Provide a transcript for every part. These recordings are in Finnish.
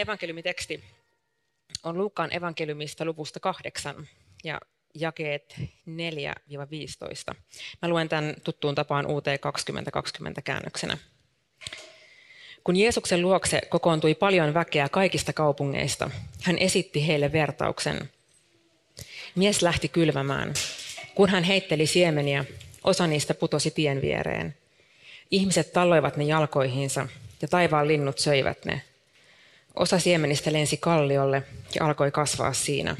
Evankeliumiteksti on Luukkaan evankeliumista luvusta kahdeksan ja jakeet 4-15. Mä luen tämän tuttuun tapaan UT 2020 käännöksenä. Kun Jeesuksen luokse kokoontui paljon väkeä kaikista kaupungeista, hän esitti heille vertauksen. Mies lähti kylvämään. Kun hän heitteli siemeniä, osa niistä putosi tien viereen. Ihmiset talloivat ne jalkoihinsa ja taivaan linnut söivät ne. Osa siemenistä lensi kalliolle ja alkoi kasvaa siinä.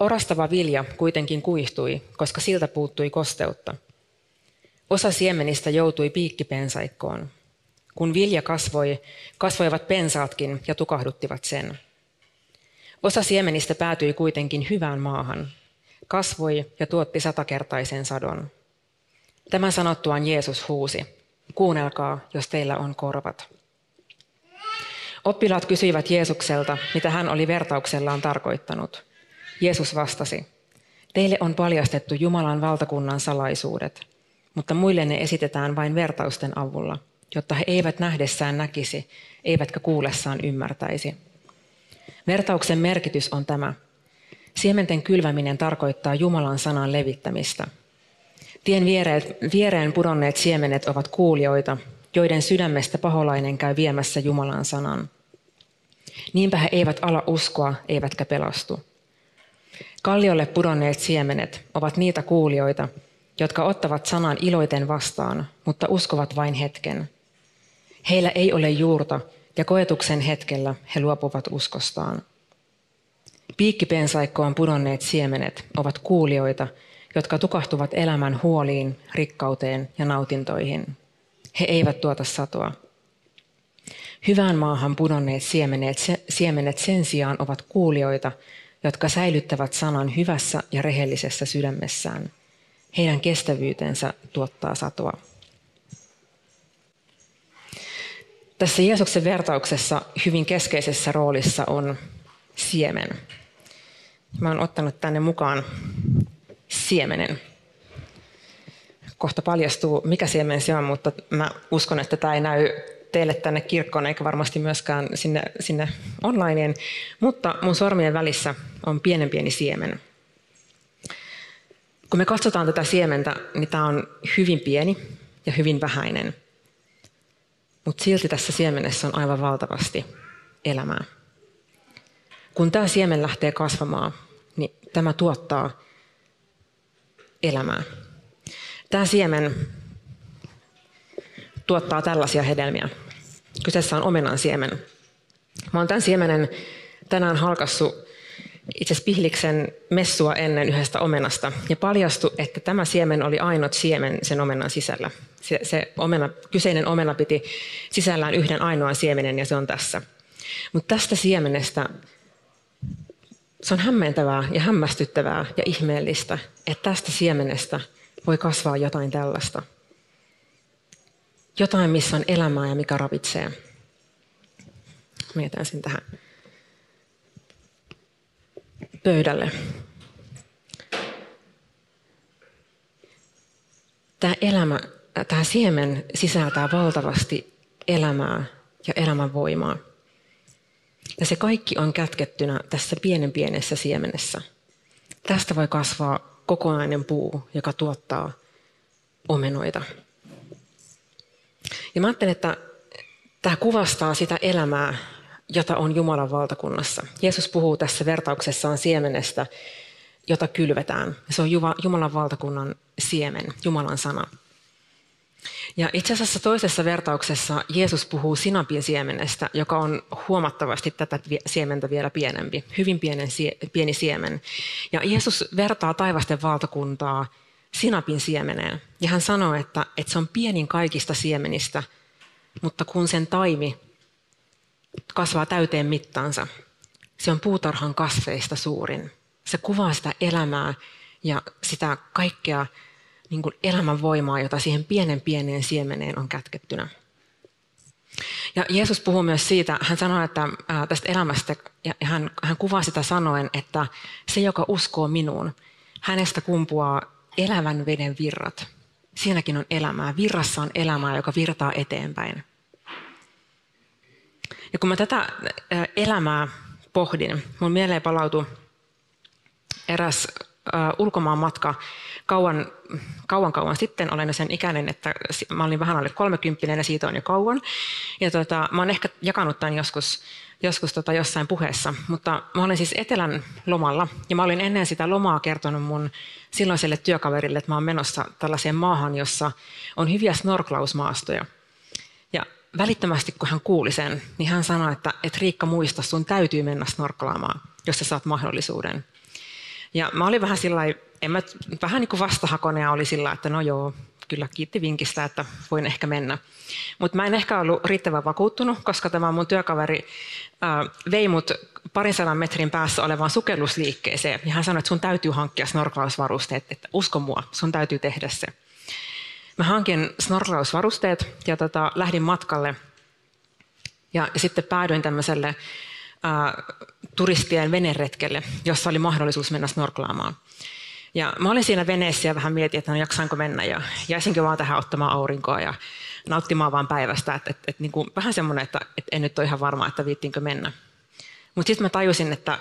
Orastava vilja kuitenkin kuihtui, koska siltä puuttui kosteutta. Osa siemenistä joutui piikkipensaikkoon. Kun vilja kasvoi, kasvoivat pensaatkin ja tukahduttivat sen. Osa siemenistä päätyi kuitenkin hyvään maahan. Kasvoi ja tuotti satakertaisen sadon. Tämän sanottuaan Jeesus huusi, kuunnelkaa, jos teillä on korvat. Oppilaat kysyivät Jeesukselta, mitä hän oli vertauksellaan tarkoittanut. Jeesus vastasi, teille on paljastettu Jumalan valtakunnan salaisuudet, mutta muille ne esitetään vain vertausten avulla, jotta he eivät nähdessään näkisi, eivätkä kuullessaan ymmärtäisi. Vertauksen merkitys on tämä. Siementen kylväminen tarkoittaa Jumalan sanan levittämistä. Tien viereen pudonneet siemenet ovat kuulijoita, joiden sydämestä paholainen käy viemässä Jumalan sanan. Niinpä he eivät ala uskoa, eivätkä pelastu. Kalliolle pudonneet siemenet ovat niitä kuulijoita, jotka ottavat sanan iloiten vastaan, mutta uskovat vain hetken. Heillä ei ole juurta, ja koetuksen hetkellä he luopuvat uskostaan. Piikkipensaikkoon pudonneet siemenet ovat kuulijoita, jotka tukahtuvat elämän huoliin, rikkauteen ja nautintoihin. He eivät tuota satoa. Hyvään maahan pudonneet siemenet, siemenet sen sijaan ovat kuulijoita, jotka säilyttävät sanan hyvässä ja rehellisessä sydämessään. Heidän kestävyytensä tuottaa satoa. Tässä Jeesuksen vertauksessa hyvin keskeisessä roolissa on siemen. Mä oon ottanut tänne mukaan siemenen. Kohta paljastuu, mikä siemen se on, mutta mä uskon, että tämä ei näy teille tänne kirkkoon, eikä varmasti myöskään sinne, sinne onlineen, mutta mun sormien välissä on pienen pieni siemen. Kun me katsotaan tätä siementä, niin tämä on hyvin pieni ja hyvin vähäinen. Mutta silti tässä siemenessä on aivan valtavasti elämää. Kun tämä siemen lähtee kasvamaan, niin tämä tuottaa elämää. Tämä siemen tuottaa tällaisia hedelmiä. Kyseessä on omenan siemen. Mä oon tämän siemenen tänään halkassu itse asiassa Pihliksen messua ennen yhdestä omenasta ja paljastui, että tämä siemen oli ainut siemen sen omenan sisällä. Se, se omena, kyseinen omena piti sisällään yhden ainoan siemenen ja se on tässä. Mutta tästä siemenestä se on hämmentävää ja hämmästyttävää ja ihmeellistä, että tästä siemenestä voi kasvaa jotain tällaista – jotain, missä on elämää ja mikä ravitsee. Mietän sen tähän pöydälle. Tämä elämä, tämä siemen sisältää valtavasti elämää ja elämän voimaa. Ja se kaikki on kätkettynä tässä pienen pienessä siemenessä. Tästä voi kasvaa kokonainen puu, joka tuottaa omenoita. Ja mä ajattelen, että tämä kuvastaa sitä elämää, jota on Jumalan valtakunnassa. Jeesus puhuu tässä vertauksessaan siemenestä, jota kylvetään. Se on Jumalan valtakunnan siemen, Jumalan sana. Ja itse asiassa toisessa vertauksessa Jeesus puhuu sinapin siemenestä, joka on huomattavasti tätä siementä vielä pienempi, hyvin pienen, pieni siemen. Ja Jeesus vertaa taivasten valtakuntaa sinapin siemeneen. Ja hän sanoo, että, että se on pienin kaikista siemenistä, mutta kun sen taimi kasvaa täyteen mittansa. Se on puutarhan kasveista suurin. Se kuvaa sitä elämää ja sitä kaikkea niin kuin elämän voimaa, jota siihen pienen pieneen siemeneen on kätkettynä. Ja Jeesus puhuu myös siitä, hän sanoi, että ää, tästä elämästä, ja hän, hän kuvaa sitä sanoen, että se, joka uskoo minuun, hänestä kumpuaa elävän veden virrat. Siinäkin on elämää. Virrassa on elämää, joka virtaa eteenpäin. Ja kun mä tätä elämää pohdin, mun mieleen palautui eräs ulkomaan matka kauan, kauan kauan sitten. Olen sen ikäinen, että mä olin vähän alle 30 ja siitä on jo kauan. Ja tota, mä oon ehkä jakanut tämän joskus, joskus tota jossain puheessa, mutta mä olin siis Etelän lomalla ja mä olin ennen sitä lomaa kertonut mun silloiselle työkaverille, että mä oon menossa tällaiseen maahan, jossa on hyviä snorklausmaastoja. Ja välittömästi kun hän kuuli sen, niin hän sanoi, että, että Riikka muista, sun täytyy mennä snorklaamaan, jos sä saat mahdollisuuden. Ja mä olin vähän sillä en mä, vähän niin kuin vastahakoinen oli sillä, että no joo, kyllä kiitti vinkistä, että voin ehkä mennä. Mutta mä en ehkä ollut riittävän vakuuttunut, koska tämä mun työkaveri ää, vei mut parin sadan metrin päässä olevaan sukellusliikkeeseen. Ja hän sanoi, että sun täytyy hankkia snorklausvarusteet, että usko mua, sun täytyy tehdä se. Mä hankin snorklausvarusteet ja tota, lähdin matkalle. Ja sitten päädyin tämmöiselle turistien veneretkelle, jossa oli mahdollisuus mennä snorklaamaan. Ja mä olin siinä veneessä ja vähän mietin, että no jaksaanko mennä ja jäisinkö vaan tähän ottamaan aurinkoa ja nauttimaan vaan päivästä. Että, että, että niin kuin vähän semmoinen, että, että en nyt ole ihan varma, että viittiinkö mennä. Mutta sitten mä tajusin, että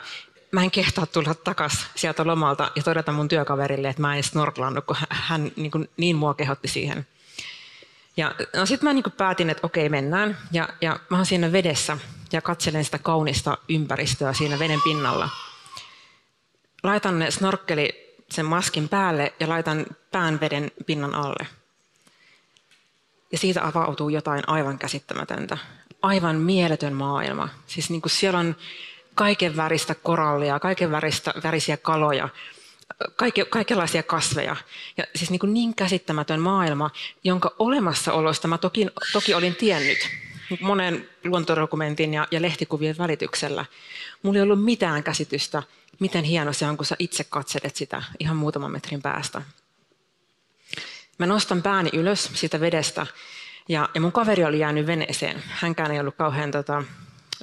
mä en kehtaa tulla takaisin sieltä lomalta ja todeta mun työkaverille, että mä en snorklannut, kun hän niin, kuin niin mua kehotti siihen. Ja no sitten mä niin päätin, että okei, mennään. Ja, ja mä oon siinä vedessä ja katselen sitä kaunista ympäristöä siinä veden pinnalla. Laitan ne snorkkeli sen maskin päälle ja laitan pään veden pinnan alle. Ja siitä avautuu jotain aivan käsittämätöntä. Aivan mieletön maailma. Siis niin kuin siellä on kaiken väristä korallia, kaiken väristä, värisiä kaloja, kaike, kaikenlaisia kasveja. Ja siis niin, kuin niin käsittämätön maailma, jonka olemassaolosta mä toki, toki olin tiennyt monen luontodokumentin ja, ja lehtikuvien välityksellä. Mulla ei ollut mitään käsitystä, miten hieno se on, kun sä itse katselet sitä ihan muutaman metrin päästä. Mä nostan pääni ylös siitä vedestä ja, ja mun kaveri oli jäänyt veneeseen. Hänkään ei ollut kauhean tota,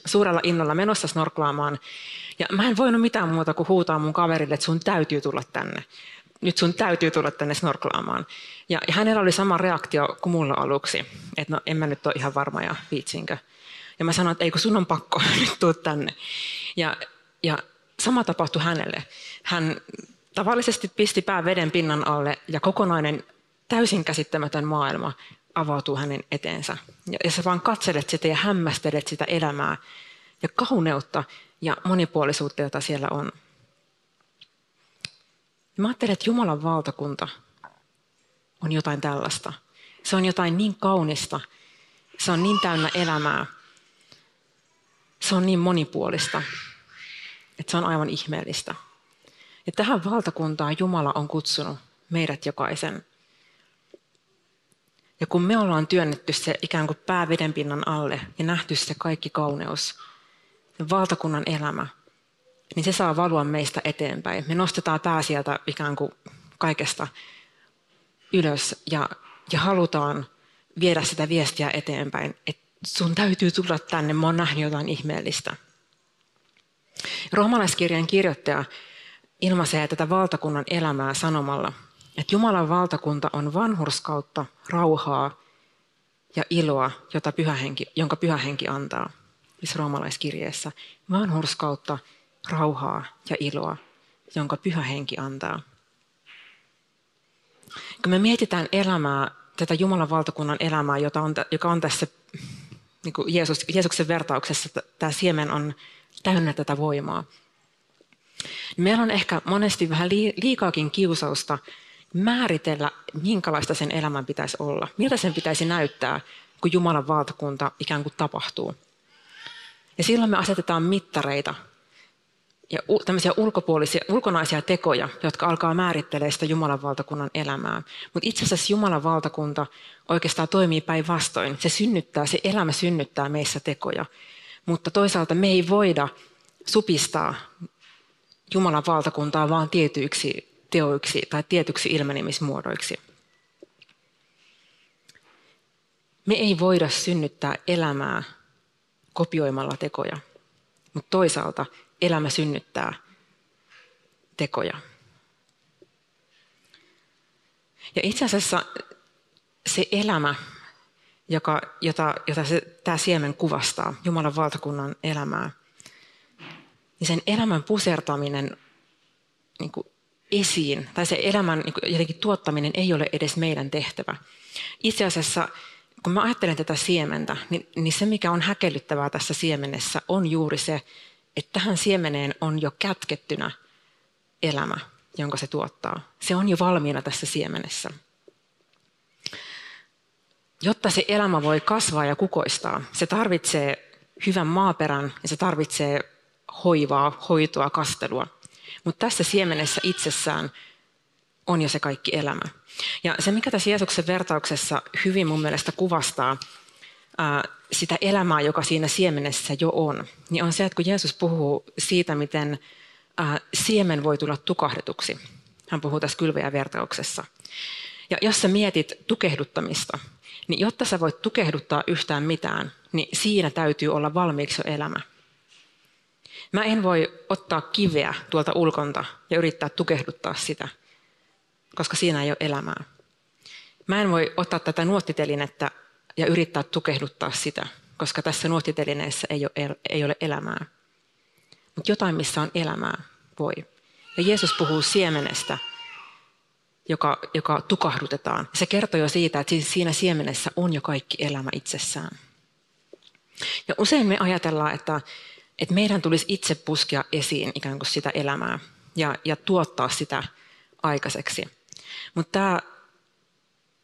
suurella innolla menossa snorklaamaan. Ja mä en voinut mitään muuta kuin huutaa mun kaverille, että sun täytyy tulla tänne. Nyt sun täytyy tulla tänne snorklaamaan. Ja, hänellä oli sama reaktio kuin mulla aluksi, että no en mä nyt ole ihan varma ja viitsinkö. Ja mä sanoin, että ei kun sun on pakko nyt tuu tänne. Ja, ja sama tapahtui hänelle. Hän tavallisesti pisti pää veden pinnan alle ja kokonainen täysin käsittämätön maailma avautuu hänen eteensä. Ja, ja sä vaan katselet sitä ja hämmästelet sitä elämää ja kauneutta ja monipuolisuutta, jota siellä on. Ja mä ajattelen, että Jumalan valtakunta on jotain tällaista. Se on jotain niin kaunista. Se on niin täynnä elämää. Se on niin monipuolista, että se on aivan ihmeellistä. Ja tähän valtakuntaan Jumala on kutsunut meidät jokaisen. Ja kun me ollaan työnnetty se ikään kuin päävedenpinnan alle ja nähty se kaikki kauneus, ja valtakunnan elämä, niin se saa valua meistä eteenpäin. Me nostetaan pää sieltä ikään kuin kaikesta ylös ja, ja halutaan viedä sitä viestiä eteenpäin, että sun täytyy tulla tänne, mä oon nähnyt jotain ihmeellistä. Roomalaiskirjan kirjoittaja ilmaisee tätä valtakunnan elämää sanomalla, että Jumalan valtakunta on vanhurskautta, rauhaa ja iloa, jota pyhähenki, jonka pyhähenki antaa. Siis roomalaiskirjeessä. Vanhurskautta, rauhaa ja iloa, jonka pyhähenki antaa. Kun me mietitään elämää, tätä Jumalan valtakunnan elämää, jota on, joka on tässä niin kuin Jeesus, Jeesuksen vertauksessa, tämä siemen on täynnä tätä voimaa. Meillä on ehkä monesti vähän liikaakin kiusausta määritellä, minkälaista sen elämän pitäisi olla. Miltä sen pitäisi näyttää, kun Jumalan valtakunta ikään kuin tapahtuu. Ja silloin me asetetaan mittareita ja tämmöisiä ulkopuolisia, ulkonaisia tekoja, jotka alkaa määrittelee sitä Jumalan valtakunnan elämää. Mutta itse asiassa Jumalan valtakunta oikeastaan toimii päinvastoin. Se synnyttää, se elämä synnyttää meissä tekoja. Mutta toisaalta me ei voida supistaa Jumalan valtakuntaa vaan tietyiksi teoiksi tai tietyksi ilmenemismuodoiksi. Me ei voida synnyttää elämää kopioimalla tekoja, mutta toisaalta elämä synnyttää tekoja. Ja itse asiassa se elämä, joka, jota, jota se, tämä siemen kuvastaa, Jumalan valtakunnan elämää, niin sen elämän pusertaminen niin kuin esiin, tai se elämän niin kuin jotenkin tuottaminen ei ole edes meidän tehtävä. Itse asiassa, kun mä ajattelen tätä siementä, niin, niin se mikä on häkellyttävää tässä siemenessä on juuri se, että tähän siemeneen on jo kätkettynä elämä, jonka se tuottaa. Se on jo valmiina tässä siemenessä. Jotta se elämä voi kasvaa ja kukoistaa, se tarvitsee hyvän maaperän ja se tarvitsee hoivaa, hoitoa, kastelua. Mutta tässä siemenessä itsessään on jo se kaikki elämä. Ja se, mikä tässä Jeesuksen vertauksessa hyvin mun mielestä kuvastaa sitä elämää, joka siinä siemenessä jo on, niin on se, että kun Jeesus puhuu siitä, miten siemen voi tulla tukahdetuksi. Hän puhuu tässä kylväjävertauksessa. Ja jos sä mietit tukehduttamista, niin jotta sä voit tukehduttaa yhtään mitään, niin siinä täytyy olla valmiiksi jo elämä. Mä en voi ottaa kiveä tuolta ulkonta ja yrittää tukehduttaa sitä, koska siinä ei ole elämää. Mä en voi ottaa tätä nuottitelinettä ja yrittää tukehduttaa sitä, koska tässä nuottitelineessä ei ole, ei ole elämää. Mutta jotain, missä on elämää, voi. Ja Jeesus puhuu siemenestä, joka, joka tukahdutetaan. Se kertoo jo siitä, että siinä siemenessä on jo kaikki elämä itsessään. Ja usein me ajatellaan, että, että meidän tulisi itse puskea esiin ikään kuin sitä elämää ja, ja tuottaa sitä aikaiseksi. Mutta tämä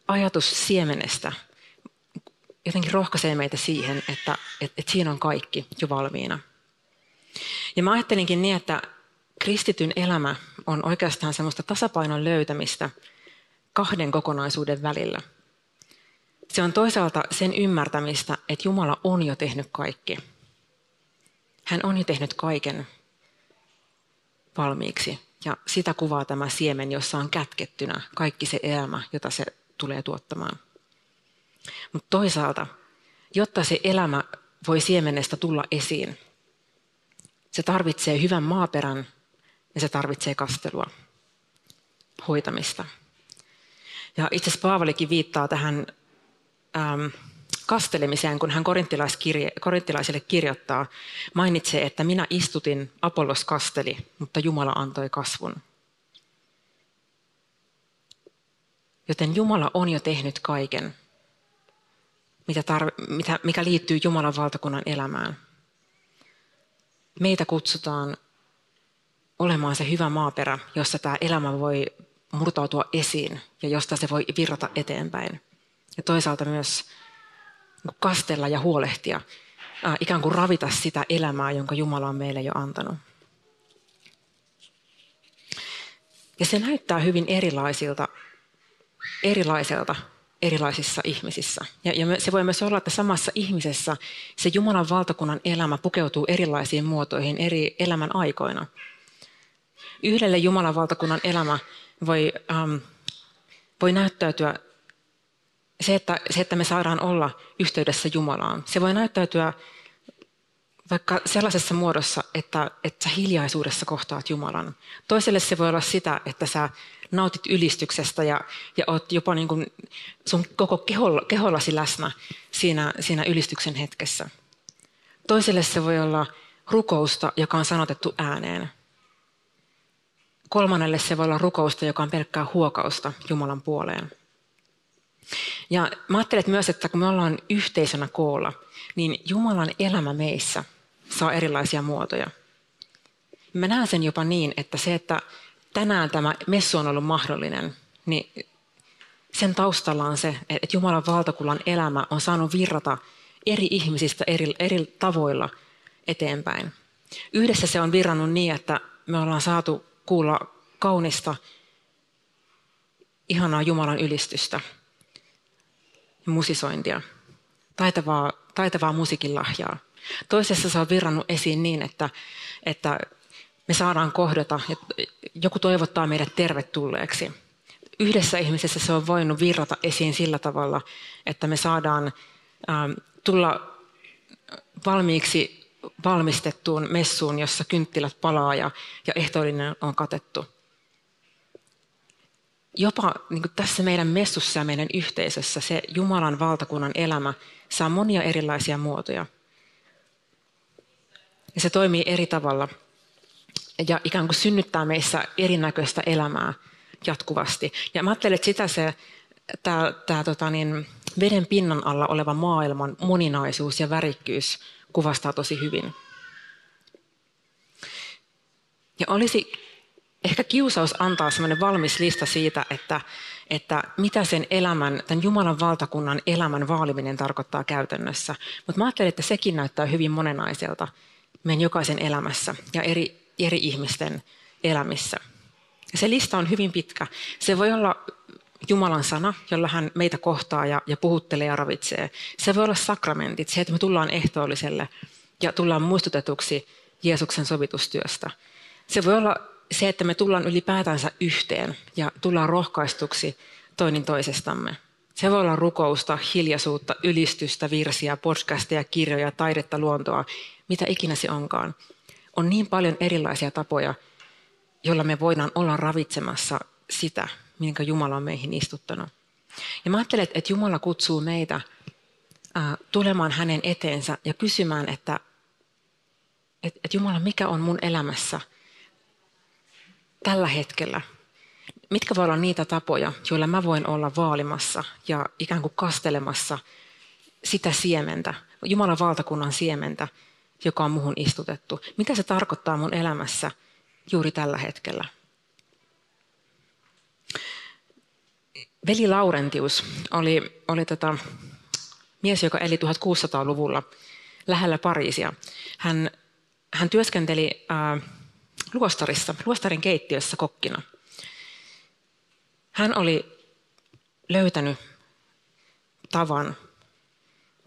ajatus siemenestä jotenkin rohkaisee meitä siihen, että, että, että siinä on kaikki jo valmiina. Ja mä ajattelinkin niin, että kristityn elämä on oikeastaan semmoista tasapainon löytämistä kahden kokonaisuuden välillä. Se on toisaalta sen ymmärtämistä, että Jumala on jo tehnyt kaikki. Hän on jo tehnyt kaiken valmiiksi. Ja sitä kuvaa tämä siemen, jossa on kätkettynä kaikki se elämä, jota se tulee tuottamaan. Mutta toisaalta, jotta se elämä voi siemenestä tulla esiin, se tarvitsee hyvän maaperän ja se tarvitsee kastelua, hoitamista. Ja itse asiassa Paavalikin viittaa tähän äm, kastelemiseen, kun hän korinttilaisille kirjoittaa, mainitsee, että minä istutin, Apollos kasteli, mutta Jumala antoi kasvun. Joten Jumala on jo tehnyt kaiken, mitä tarv- mitä, mikä liittyy Jumalan valtakunnan elämään. Meitä kutsutaan olemaan se hyvä maaperä, jossa tämä elämä voi murtautua esiin ja josta se voi virrata eteenpäin. Ja toisaalta myös kastella ja huolehtia, ikään kuin ravita sitä elämää, jonka Jumala on meille jo antanut. Ja se näyttää hyvin erilaisilta, erilaiselta erilaisissa ihmisissä. Ja, ja se voi myös olla, että samassa ihmisessä se Jumalan valtakunnan elämä pukeutuu erilaisiin muotoihin eri elämän aikoina. Yhdelle Jumalan valtakunnan elämä voi, ähm, voi näyttäytyä se että, se, että me saadaan olla yhteydessä Jumalaan. Se voi näyttäytyä vaikka sellaisessa muodossa, että, että sä hiljaisuudessa kohtaat Jumalan. Toiselle se voi olla sitä, että sä nautit ylistyksestä ja, ja oot jopa niin kuin sun koko keholla, kehollasi läsnä siinä, siinä ylistyksen hetkessä. Toiselle se voi olla rukousta, joka on sanotettu ääneen. Kolmannelle se voi olla rukousta, joka on pelkkää huokausta Jumalan puoleen. Ja mä ajattelen myös, että kun me ollaan yhteisönä koolla, niin Jumalan elämä meissä saa erilaisia muotoja. Mä näen sen jopa niin, että se, että tänään tämä messu on ollut mahdollinen, niin sen taustalla on se, että Jumalan valtakunnan elämä on saanut virrata eri ihmisistä eri, eri tavoilla eteenpäin. Yhdessä se on virrannut niin, että me ollaan saatu kuulla kaunista, ihanaa Jumalan ylistystä ja musisointia, taitavaa, taitavaa musiikin lahjaa. Toisessa se on virrannut esiin niin, että, että me saadaan kohdata, joku toivottaa meidät tervetulleeksi. Yhdessä ihmisessä se on voinut virrata esiin sillä tavalla, että me saadaan ähm, tulla valmiiksi valmistettuun messuun, jossa kynttilät palaa ja, ja ehtoollinen on katettu. Jopa niin tässä meidän messussa ja meidän yhteisössä se Jumalan valtakunnan elämä saa monia erilaisia muotoja. Ja se toimii eri tavalla ja ikään kuin synnyttää meissä erinäköistä elämää jatkuvasti. Ja mä ajattelen, että sitä se, tämä, tämä tota niin, veden pinnan alla oleva maailman moninaisuus ja värikkyys kuvastaa tosi hyvin. Ja olisi ehkä kiusaus antaa sellainen valmis lista siitä, että, että mitä sen elämän, tämän Jumalan valtakunnan elämän vaaliminen tarkoittaa käytännössä. Mutta mä ajattelen, että sekin näyttää hyvin monenaiselta meidän jokaisen elämässä ja eri, eri ihmisten elämissä. Se lista on hyvin pitkä. Se voi olla Jumalan sana, jolla hän meitä kohtaa ja, ja puhuttelee ja ravitsee. Se voi olla sakramentit, se, että me tullaan ehtoolliselle ja tullaan muistutetuksi Jeesuksen sovitustyöstä. Se voi olla se, että me tullaan ylipäätänsä yhteen ja tullaan rohkaistuksi toinen toisestamme. Se voi olla rukousta, hiljaisuutta, ylistystä, virsiä, podcastia, kirjoja, taidetta, luontoa, mitä ikinä se onkaan. On niin paljon erilaisia tapoja, joilla me voidaan olla ravitsemassa sitä, minkä Jumala on meihin istuttanut. Ja mä ajattelen, että Jumala kutsuu meitä tulemaan hänen eteensä ja kysymään, että, että, että Jumala, mikä on mun elämässä tällä hetkellä? Mitkä voi olla niitä tapoja, joilla mä voin olla vaalimassa ja ikään kuin kastelemassa sitä siementä, Jumalan valtakunnan siementä, joka on muhun istutettu. Mitä se tarkoittaa mun elämässä juuri tällä hetkellä? Veli Laurentius oli, oli tota, mies, joka eli 1600-luvulla lähellä Pariisia. Hän, hän työskenteli äh, luostarissa, luostarin keittiössä kokkina. Hän oli löytänyt tavan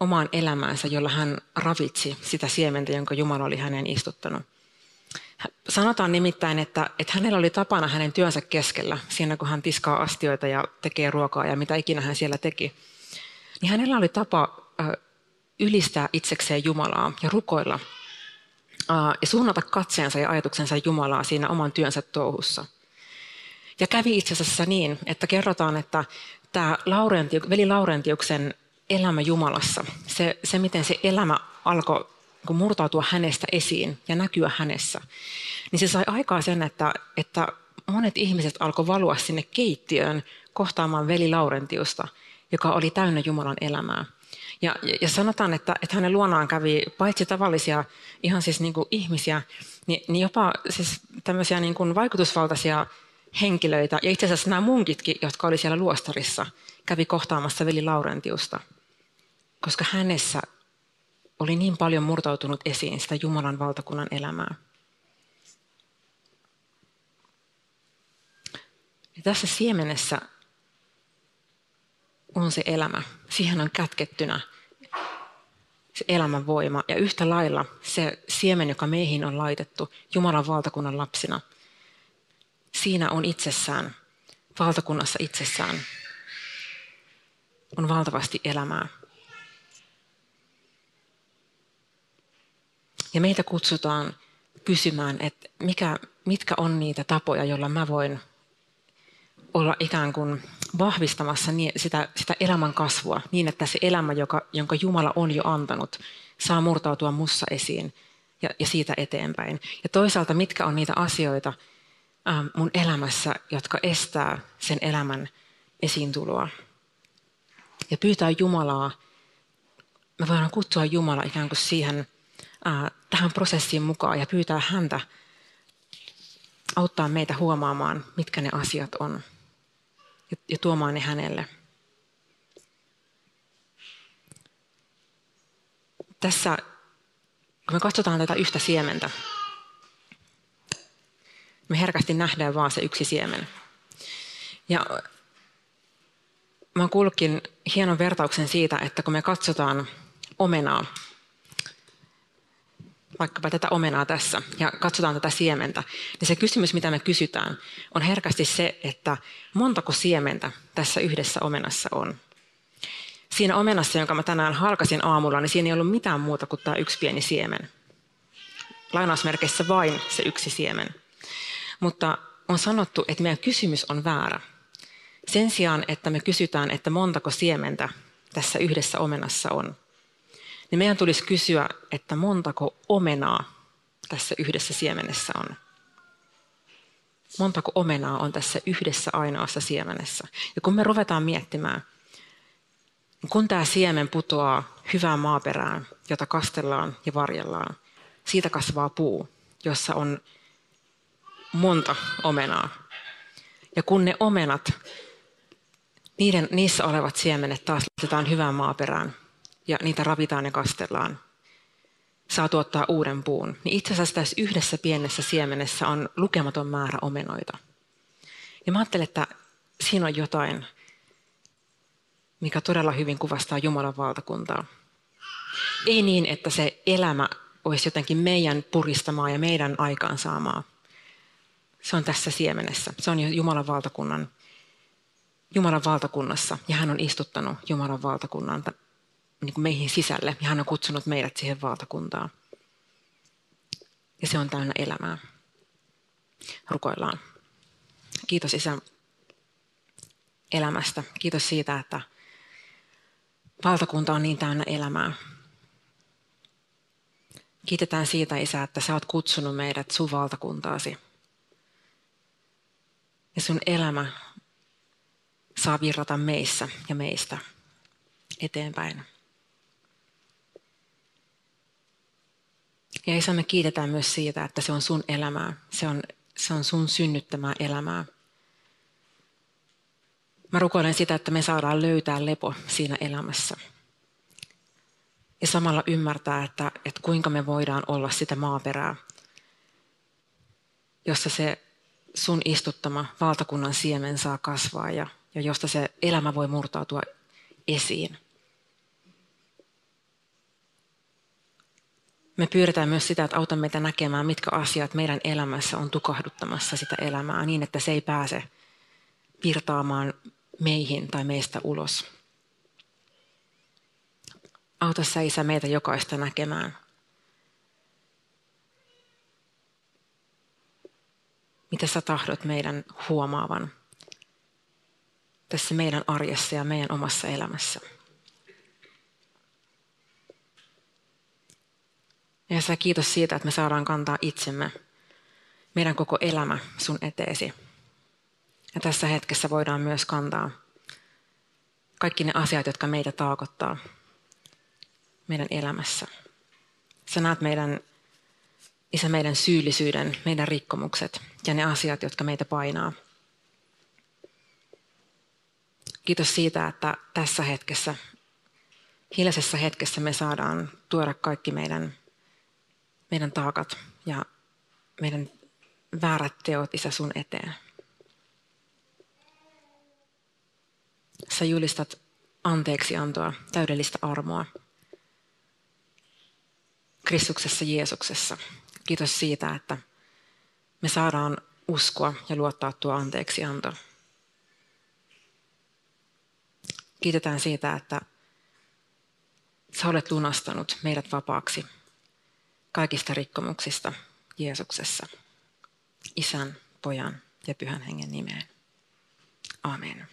omaan elämäänsä, jolla hän ravitsi sitä siementä, jonka Jumala oli hänen istuttanut. Sanotaan nimittäin, että, että hänellä oli tapana hänen työnsä keskellä, siinä kun hän tiskaa astioita ja tekee ruokaa ja mitä ikinä hän siellä teki, niin hänellä oli tapa ylistää itsekseen Jumalaa ja rukoilla ja suunnata katseensa ja ajatuksensa Jumalaa siinä oman työnsä touhussa. Ja kävi itse asiassa niin, että kerrotaan, että tämä Laurenti, veli Laurentiuksen elämä Jumalassa, se, se miten se elämä alkoi murtautua hänestä esiin ja näkyä hänessä, niin se sai aikaa sen, että, että monet ihmiset alkoi valua sinne keittiöön kohtaamaan veli Laurentiusta, joka oli täynnä Jumalan elämää. Ja, ja sanotaan, että, että hänen luonaan kävi paitsi tavallisia ihan siis niin kuin ihmisiä, niin, niin jopa siis tämmöisiä niin kuin vaikutusvaltaisia henkilöitä. Ja itse asiassa nämä munkitkin, jotka oli siellä luostarissa, kävi kohtaamassa veli Laurentiusta, koska hänessä oli niin paljon murtautunut esiin sitä Jumalan valtakunnan elämää. Ja tässä siemenessä on se elämä. Siihen on kätkettynä se elämän voima. Ja yhtä lailla se siemen, joka meihin on laitettu Jumalan valtakunnan lapsina, siinä on itsessään, valtakunnassa itsessään, on valtavasti elämää. Ja meitä kutsutaan kysymään, että mikä, mitkä on niitä tapoja, joilla mä voin olla ikään kuin vahvistamassa sitä, sitä elämän kasvua niin, että se elämä, joka, jonka Jumala on jo antanut, saa murtautua mussa esiin ja, ja siitä eteenpäin. Ja toisaalta, mitkä on niitä asioita äh, mun elämässä, jotka estää sen elämän esiintuloa. Ja pyytää Jumalaa, me voidaan kutsua Jumalaa ikään kuin siihen tähän prosessiin mukaan ja pyytää häntä auttaa meitä huomaamaan, mitkä ne asiat on ja tuomaan ne hänelle. Tässä, kun me katsotaan tätä yhtä siementä, me herkästi nähdään vaan se yksi siemen. Ja mä kuullutkin hienon vertauksen siitä, että kun me katsotaan omenaa, vaikkapa tätä omenaa tässä ja katsotaan tätä siementä, niin se kysymys, mitä me kysytään, on herkästi se, että montako siementä tässä yhdessä omenassa on. Siinä omenassa, jonka mä tänään halkasin aamulla, niin siinä ei ollut mitään muuta kuin tämä yksi pieni siemen. Lainausmerkeissä vain se yksi siemen. Mutta on sanottu, että meidän kysymys on väärä. Sen sijaan, että me kysytään, että montako siementä tässä yhdessä omenassa on, niin meidän tulisi kysyä, että montako omenaa tässä yhdessä siemenessä on. Montako omenaa on tässä yhdessä ainoassa siemenessä. Ja kun me ruvetaan miettimään, kun tämä siemen putoaa hyvään maaperään, jota kastellaan ja varjellaan, siitä kasvaa puu, jossa on monta omenaa. Ja kun ne omenat, niiden, niissä olevat siemenet taas laitetaan hyvään maaperään ja niitä ravitaan ja kastellaan, saa tuottaa uuden puun. Niin itse asiassa tässä yhdessä pienessä siemenessä on lukematon määrä omenoita. Ja mä ajattelen, että siinä on jotain, mikä todella hyvin kuvastaa Jumalan valtakuntaa. Ei niin, että se elämä olisi jotenkin meidän puristamaa ja meidän aikaansaamaa. Se on tässä siemenessä. Se on Jumalan valtakunnan Jumalan valtakunnassa ja hän on istuttanut Jumalan valtakunnan niin kuin meihin sisälle ja hän on kutsunut meidät siihen valtakuntaan. Ja se on täynnä elämää. Rukoillaan. Kiitos Isä elämästä. Kiitos siitä, että valtakunta on niin täynnä elämää. Kiitetään siitä, Isä, että sä oot kutsunut meidät sun valtakuntaasi. Ja sun elämä saa virrata meissä ja meistä eteenpäin. Ja Isä, me kiitetään myös siitä, että se on sun elämää. Se on, se on sun synnyttämää elämää. Mä rukoilen sitä, että me saadaan löytää lepo siinä elämässä. Ja samalla ymmärtää, että, että kuinka me voidaan olla sitä maaperää, jossa se sun istuttama valtakunnan siemen saa kasvaa ja, ja josta se elämä voi murtautua esiin. Me pyydetään myös sitä, että auta meitä näkemään, mitkä asiat meidän elämässä on tukahduttamassa sitä elämää niin, että se ei pääse virtaamaan meihin tai meistä ulos. Auta sä Isä meitä jokaista näkemään. Mitä sä tahdot meidän huomaavan tässä meidän arjessa ja meidän omassa elämässä. Ja sä kiitos siitä, että me saadaan kantaa itsemme, meidän koko elämä sun eteesi. Ja tässä hetkessä voidaan myös kantaa kaikki ne asiat, jotka meitä taakottaa meidän elämässä. Sä näet meidän, isä, meidän syyllisyyden, meidän rikkomukset ja ne asiat, jotka meitä painaa. Kiitos siitä, että tässä hetkessä, hiljaisessa hetkessä me saadaan tuoda kaikki meidän meidän taakat ja meidän väärät teot, Isä, sun eteen. Sä julistat anteeksi antoa, täydellistä armoa Kristuksessa Jeesuksessa. Kiitos siitä, että me saadaan uskoa ja luottaa tuo anteeksi anto. Kiitetään siitä, että sä olet lunastanut meidät vapaaksi kaikista rikkomuksista Jeesuksessa, Isän, Pojan ja Pyhän Hengen nimeen. Amen.